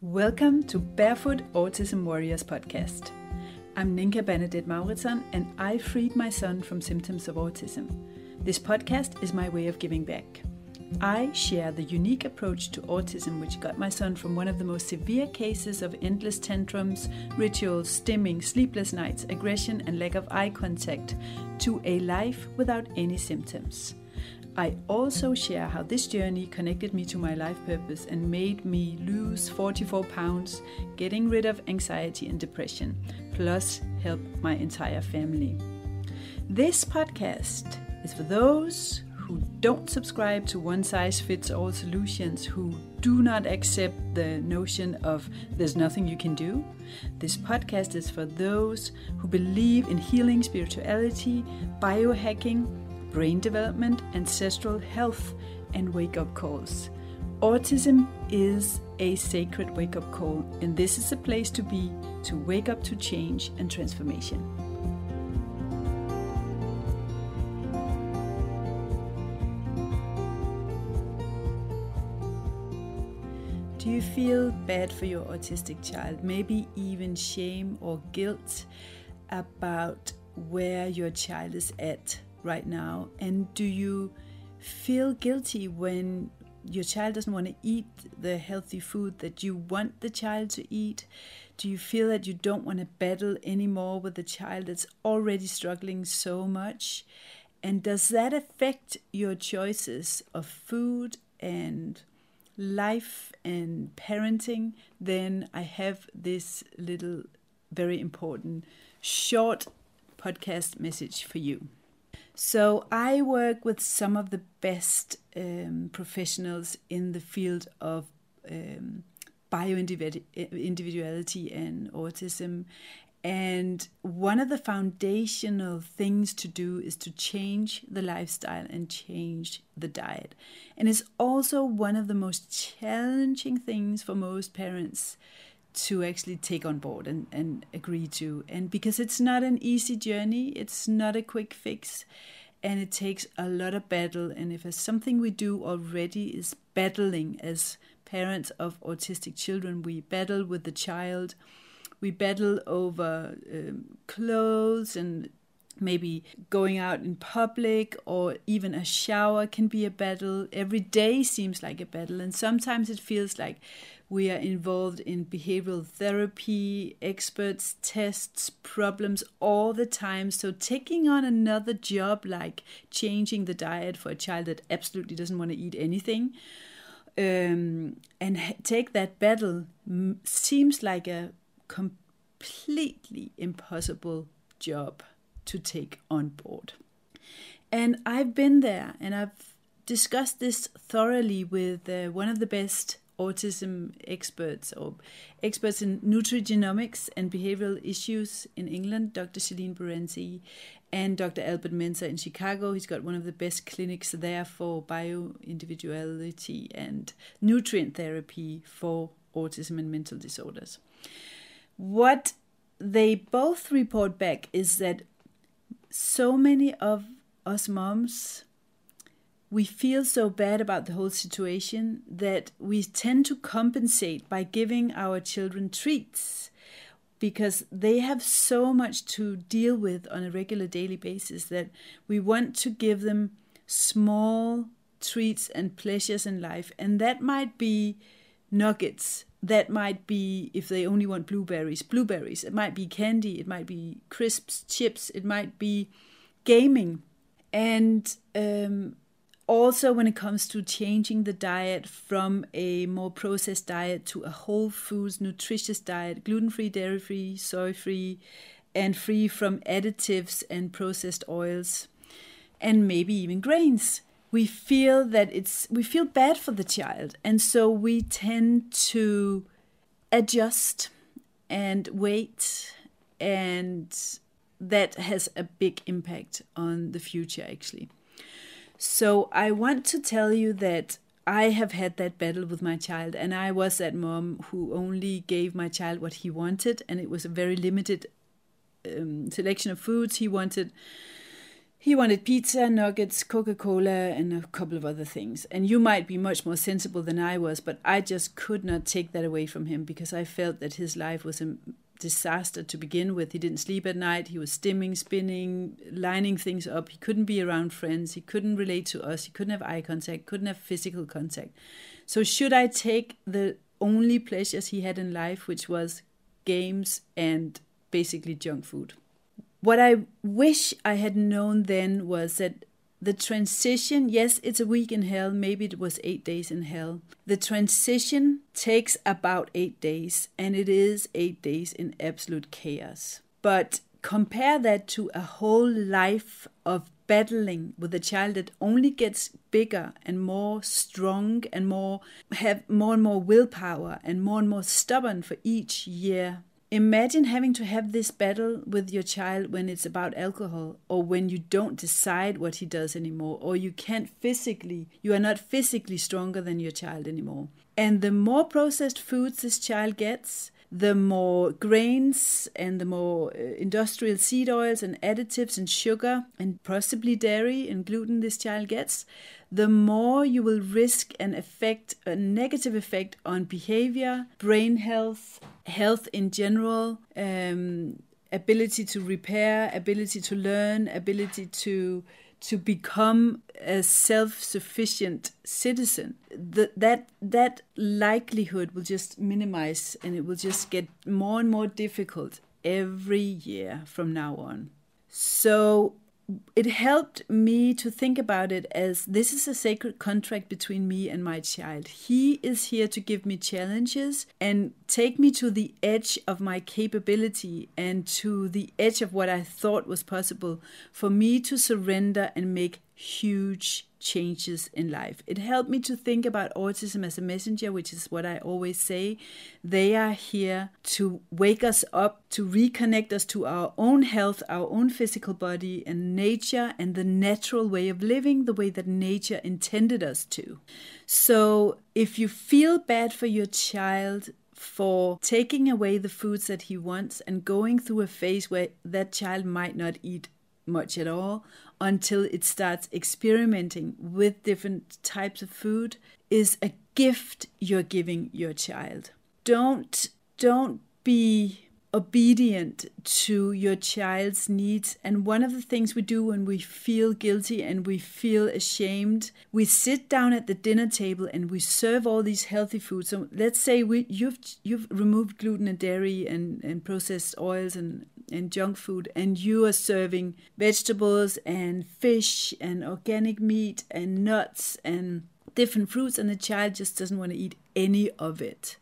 Welcome to Barefoot Autism Warriors podcast. I'm Ninka Bernadette Mortensen and I freed my son from symptoms of autism. This podcast is my way of giving back. I share the unique approach to autism which got my son from one of the most severe cases of endless tantrums, rituals, stimming, sleepless nights, aggression, and lack of eye contact to a life without any symptoms. I also share how this journey connected me to my life purpose and made me lose 44 pounds, getting rid of anxiety and depression, plus help my entire family. This podcast is for those who don't subscribe to one size fits all solutions, who do not accept the notion of there's nothing you can do. This podcast is for those who believe in healing spirituality, biohacking, brain development, ancestral health, and wake up calls. Autism is a sacred wake up call, and this is a place to be to wake up to change and transformation. Do you feel bad for your autistic child? Maybe even shame or guilt about where your child is at right now? And do you feel guilty when your child doesn't want to eat the healthy food that you want the child to eat? Do you feel that you don't want to battle anymore with the child that's already struggling so much? And does that affect your choices of food and life and parenting? Then I have this little, very important, short podcast message for you. So I work with some of the best um, professionals in the field of um, bioindividuality and autism. And one of the foundational things to do is to change the lifestyle and change the diet. And it's also one of the most challenging things for most parents to actually take on board and, and agree to. And because it's not an easy journey, it's not a quick fix, and it takes a lot of battle. And if it's something we do already is battling as parents of autistic children, we battle with the child, we battle over um, clothes and maybe going out in public or even a shower can be a battle. Every day seems like a battle, and sometimes it feels like we are involved in behavioral therapy, experts, tests, problems all the time. So, taking on another job like changing the diet for a child that absolutely doesn't want to eat anything um, and take that battle seems like a completely impossible job to take on board. And I've been there and I've discussed this thoroughly with uh, one of the best autism experts or experts in nutrigenomics and behavioral issues in England, Dr. Celine Barenzi, and Dr. Albert Mensah in Chicago. He's got one of the best clinics there for bioindividuality and nutrient therapy for autism and mental disorders. What they both report back is that so many of us moms we feel so bad about the whole situation that we tend to compensate by giving our children treats because they have so much to deal with on a regular daily basis that we want to give them small treats and pleasures in life. And that might be nuggets. That might be if they only want blueberries blueberries. It might be candy. It might be crisps chips. It might be gaming. And um, also when it comes to changing the diet from a more processed diet to a whole foods nutritious diet gluten-free dairy-free soy-free and free from additives and processed oils and maybe even grains we feel that it's we feel bad for the child. And so we tend to adjust and wait and that has a big impact on the future actually so i want to tell you that i have had that battle with my child and i was that mom who only gave my child what he wanted and it was a very limited um, selection of foods he wanted he wanted pizza, nuggets, Coca Cola, and a couple of other things. And you might be much more sensible than I was, but I just could not take that away from him because I felt that his life was a disaster to begin with. He didn't sleep at night. He was stimming, spinning, lining things up. He couldn't be around friends. He couldn't relate to us. He couldn't have eye contact, couldn't have physical contact. So, should I take the only pleasures he had in life, which was games and basically junk food? What I wish I had known then was that the transition, yes, it's a week in hell, maybe it was eight days in hell. The transition takes about eight days, and it is eight days in absolute chaos. But compare that to a whole life of battling with a child that only gets bigger and more strong and more have more and more willpower and more and more stubborn for each year Imagine having to have this battle with your child when it's about alcohol or when you don't decide what he does anymore or you can't physically, you are not physically stronger than your child anymore. And the more processed foods this child gets, the more grains and the more uh, industrial seed oils and additives and sugar and possibly dairy and gluten this child gets, the more you will risk an effect, a negative effect on behavior, brain health, health in general, um, ability to repair, ability to learn, ability to to become a self-sufficient citizen. The, that that likelihood will just minimize and it will just get more and more difficult every year from now on. So it helped me to think about it as this is a sacred contract between me and my child. He is here to give me challenges and take me to the edge of my capability and to the edge of what I thought was possible for me to surrender and make huge changes in life. It helped me to think about autism as a messenger, which is what I always say. They are here to wake us up, to reconnect us to our own health, our own physical body, and nature, and the natural way of living, the way that nature intended us to. So if you feel bad for your child, for taking away the foods that he wants and going through a phase where that child might not eat much at all until it starts experimenting with different types of food is a gift you're giving your child. Don't don't be obedient to your child's needs. And one of the things we do when we feel guilty and we feel ashamed, we sit down at the dinner table and we serve all these healthy foods. So let's say we you've you've removed gluten and dairy and, and processed oils and and junk food, and you are serving vegetables and fish and organic meat and nuts and different fruits, and the child just doesn't want to eat any of it.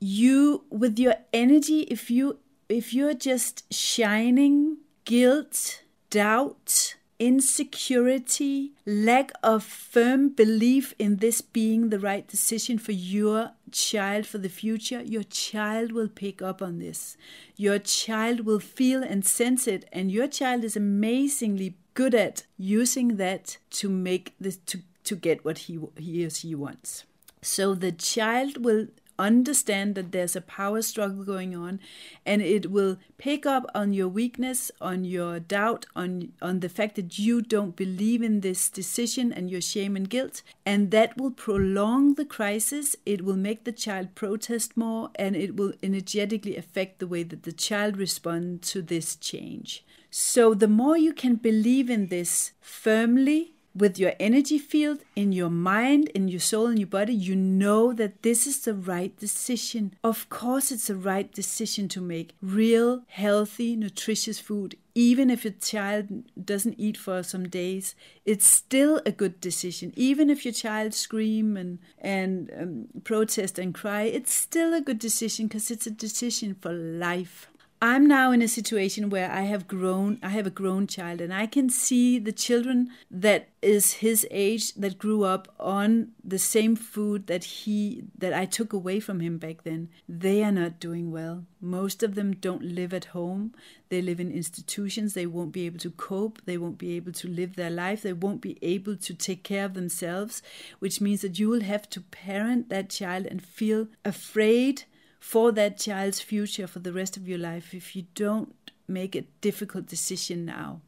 You, with your energy, if you if you're just shining guilt, doubt, insecurity, lack of firm belief in this being the right decision for your child for the future, your child will pick up on this. Your child will feel and sense it, and your child is amazingly good at using that to make this to, to get what he he or she wants. So the child will understand that there's a power struggle going on and it will pick up on your weakness on your doubt on on the fact that you don't believe in this decision and your shame and guilt and that will prolong the crisis. It will make the child protest more and it will energetically affect the way that the child responds to this change. So the more you can believe in this firmly with your energy field, in your mind, in your soul, in your body, you know that this is the right decision. Of course, it's the right decision to make real, healthy, nutritious food. Even if your child doesn't eat for some days, it's still a good decision. Even if your child scream and and um, protest and cry, it's still a good decision because it's a decision for life. I'm now in a situation where I have grown, I have a grown child, and I can see the children that is his age that grew up on the same food that he that I took away from him back then. They are not doing well. Most of them don't live at home. They live in institutions. They won't be able to cope. They won't be able to live their life. They won't be able to take care of themselves, which means that you will have to parent that child and feel afraid for that child's future for the rest of your life if you don't make a difficult decision now.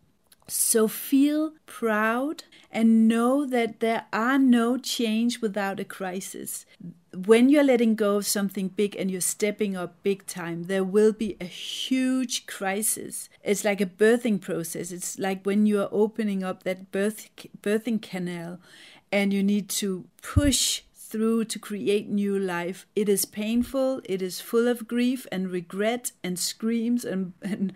So feel proud and know that there are no change without a crisis. When you're letting go of something big and you're stepping up big time, there will be a huge crisis. It's like a birthing process. It's like when you are opening up that birth birthing canal and you need to push through to create new life. It is painful, it is full of grief and regret and screams and, and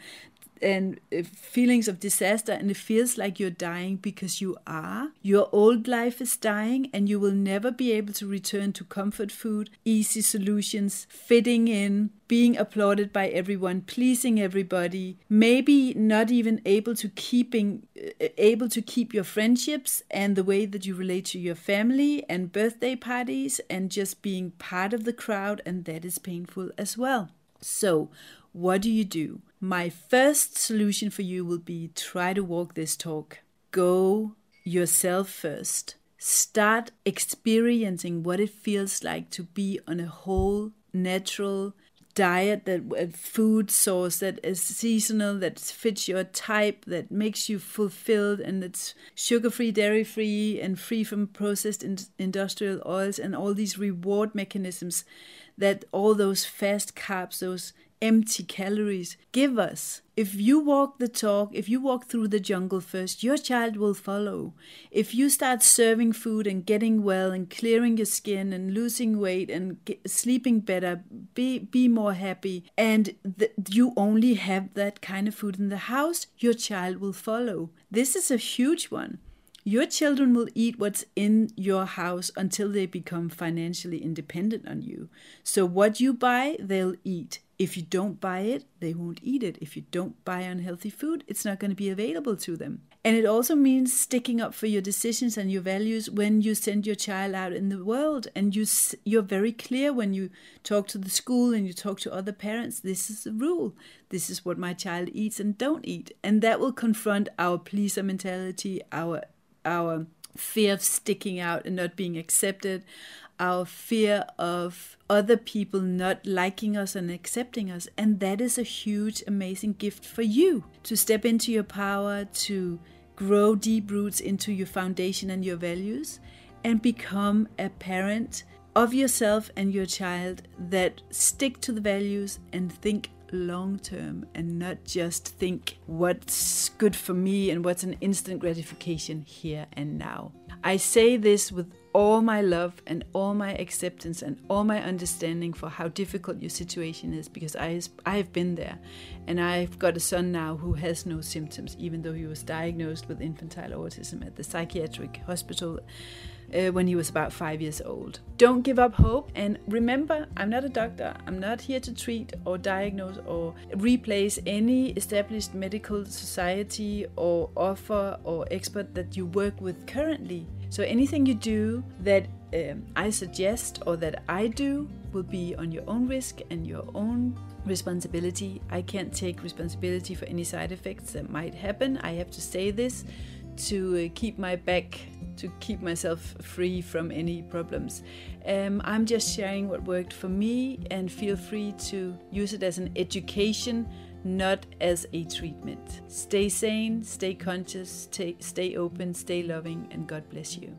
and feelings of disaster and it feels like you're dying because you are. Your old life is dying and you will never be able to return to comfort food easy solutions fitting in being applauded by everyone pleasing everybody maybe not even able to keeping uh, able to keep your friendships and the way that you relate to your family and birthday parties and just being part of the crowd and that is painful as well so what do you do my first solution for you will be try to walk this talk. Go yourself first. Start experiencing what it feels like to be on a whole natural diet that a food source that is seasonal that fits your type that makes you fulfilled and it's sugar free dairy free and free from processed in- industrial oils and all these reward mechanisms that all those fast carbs those empty calories give us. If you walk the talk, if you walk through the jungle first, your child will follow. If you start serving food and getting well and clearing your skin and losing weight and get, sleeping better, be be more happy, and th- you only have that kind of food in the house, your child will follow. This is a huge one. Your children will eat what's in your house until they become financially independent on you. So, what you buy, they'll eat. If you don't buy it, they won't eat it. If you don't buy unhealthy food, it's not going to be available to them. And it also means sticking up for your decisions and your values when you send your child out in the world and you you're very clear when you talk to the school and you talk to other parents this is the rule. This is what my child eats and don't eat. And that will confront our pleaser mentality, our our fear of sticking out and not being accepted, our fear of other people not liking us and accepting us. And that is a huge, amazing gift for you to step into your power, to grow deep roots into your foundation and your values, and become a parent of yourself and your child that stick to the values and think long term and not just think what's good for me and what's an instant gratification here and now. I say this with all my love and all my acceptance and all my understanding for how difficult your situation is because I, I have been there. And I've got a son now who has no symptoms, even though he was diagnosed with infantile autism at the psychiatric hospital uh, when he was about five years old. Don't give up hope. And remember, I'm not a doctor. I'm not here to treat or diagnose or replace any established medical society or offer or expert that you work with currently. So anything you do that um, I suggest or that I do will be on your own risk and your own responsibility. I can't take responsibility for any side effects that might happen. I have to say this to uh, keep my back to keep myself free from any problems. Um, I'm just sharing what worked for me and feel free to use it as an education, not as a treatment. Stay sane, stay conscious, stay, stay open, stay loving, and God bless you.